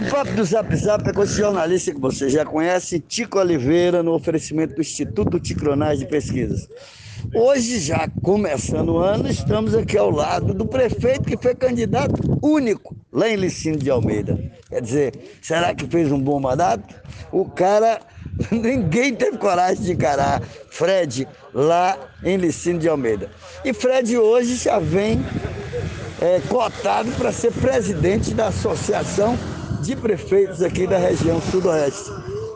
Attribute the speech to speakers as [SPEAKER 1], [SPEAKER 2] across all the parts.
[SPEAKER 1] O papo do Zap Zap é com esse jornalista que você já conhece, Tico Oliveira, no oferecimento do Instituto Ticronais de Pesquisas. Hoje, já começando o ano, estamos aqui ao lado do prefeito que foi candidato único lá em Licínio de Almeida. Quer dizer, será que fez um bom mandato? O cara, ninguém teve coragem de encarar Fred lá em Licínio de Almeida. E Fred hoje já vem é, cotado para ser presidente da Associação de Prefeitos aqui da região sudoeste.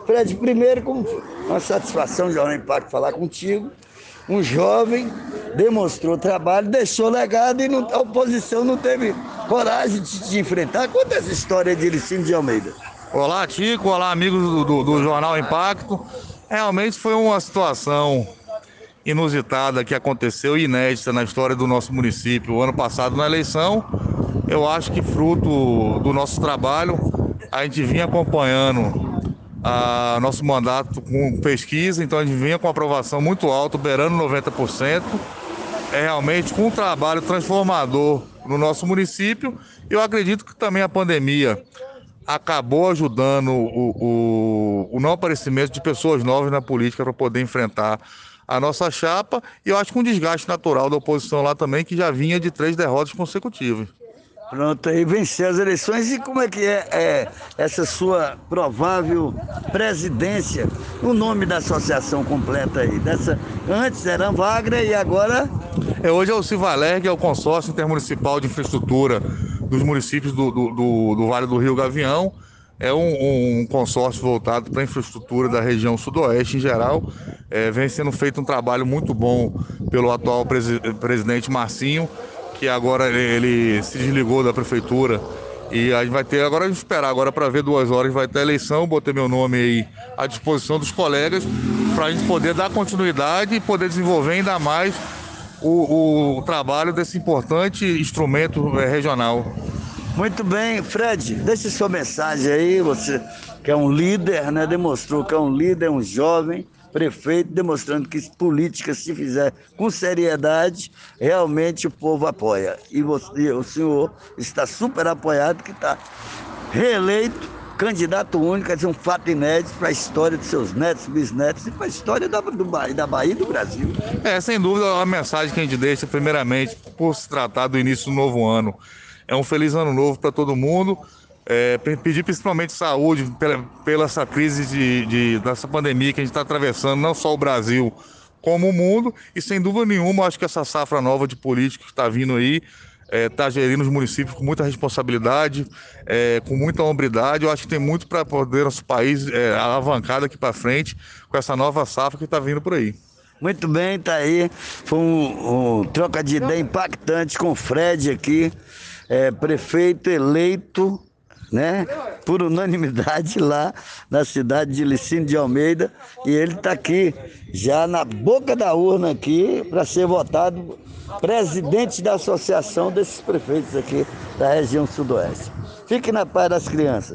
[SPEAKER 1] Fred, primeiro, com uma satisfação Jornal Impacto falar contigo. Um jovem demonstrou trabalho, deixou legado e não, a oposição não teve coragem de te enfrentar. Conta essa história de Licínio de Almeida.
[SPEAKER 2] Olá, Tico. Olá, amigos do, do, do Jornal Impacto. Realmente foi uma situação inusitada que aconteceu, inédita na história do nosso município. O ano passado, na eleição, eu acho que fruto do nosso trabalho, a gente vinha acompanhando a nosso mandato com pesquisa, então a gente vinha com aprovação muito alta, beirando 90%. É realmente com um trabalho transformador no nosso município. Eu acredito que também a pandemia acabou ajudando o, o, o não aparecimento de pessoas novas na política para poder enfrentar a nossa chapa e eu acho que um desgaste natural da oposição lá também, que já vinha de três derrotas consecutivas.
[SPEAKER 1] Pronto, aí venceu as eleições e como é que é, é, essa sua provável presidência? O nome da associação completa aí? Dessa, antes era Wagner e agora?
[SPEAKER 2] É, hoje é o Civaler, que é o consórcio intermunicipal de infraestrutura dos municípios do, do, do, do Vale do Rio Gavião é um, um consórcio voltado para a infraestrutura da região sudoeste em geral. É, vem sendo feito um trabalho muito bom pelo atual presi presidente Marcinho, que agora ele, ele, se desligou da prefeitura. E a gente vai ter, agora a gente esperar agora para ver duas horas, vai ter eleição, botei meu nome aí à disposição dos colegas para a gente poder dar continuidade e poder desenvolver ainda mais o, o trabalho desse importante instrumento é, regional.
[SPEAKER 1] Muito bem, Fred, deixe sua mensagem aí, você que é um líder, né? Demonstrou que é um líder, um jovem prefeito, demonstrando que política, se fizer com seriedade, realmente o povo apoia. E você, o senhor está super apoiado, que está reeleito, candidato único, dizer, um fato inédito para a história de seus netos, bisnetos e para a história da, do, da Bahia e do Brasil.
[SPEAKER 2] É, sem dúvida, a mensagem que a gente deixa, primeiramente, por se tratar do início do novo ano é um feliz ano novo para todo mundo. É, pedir principalmente saúde pela, pela essa crise de, de, dessa pandemia que a gente está atravessando, não só o Brasil, como o mundo. E sem dúvida nenhuma, acho que essa safra nova de políticos que está vindo aí está é, tá gerindo os municípios com muita responsabilidade, é, com muita hombridade. Eu acho que tem muito para poder nosso país é, alavancar daqui para frente com essa nova safra que está vindo por aí.
[SPEAKER 1] Muito bem, tá aí. Foi um, um troca de ideia impactante com o Fred aqui é, prefeito eleito né, por unanimidade lá na cidade de Licínio de Almeida e ele está aqui já na boca da urna aqui para ser votado presidente da associação desses prefeitos aqui da região sudoeste. Fique na paz das crianças.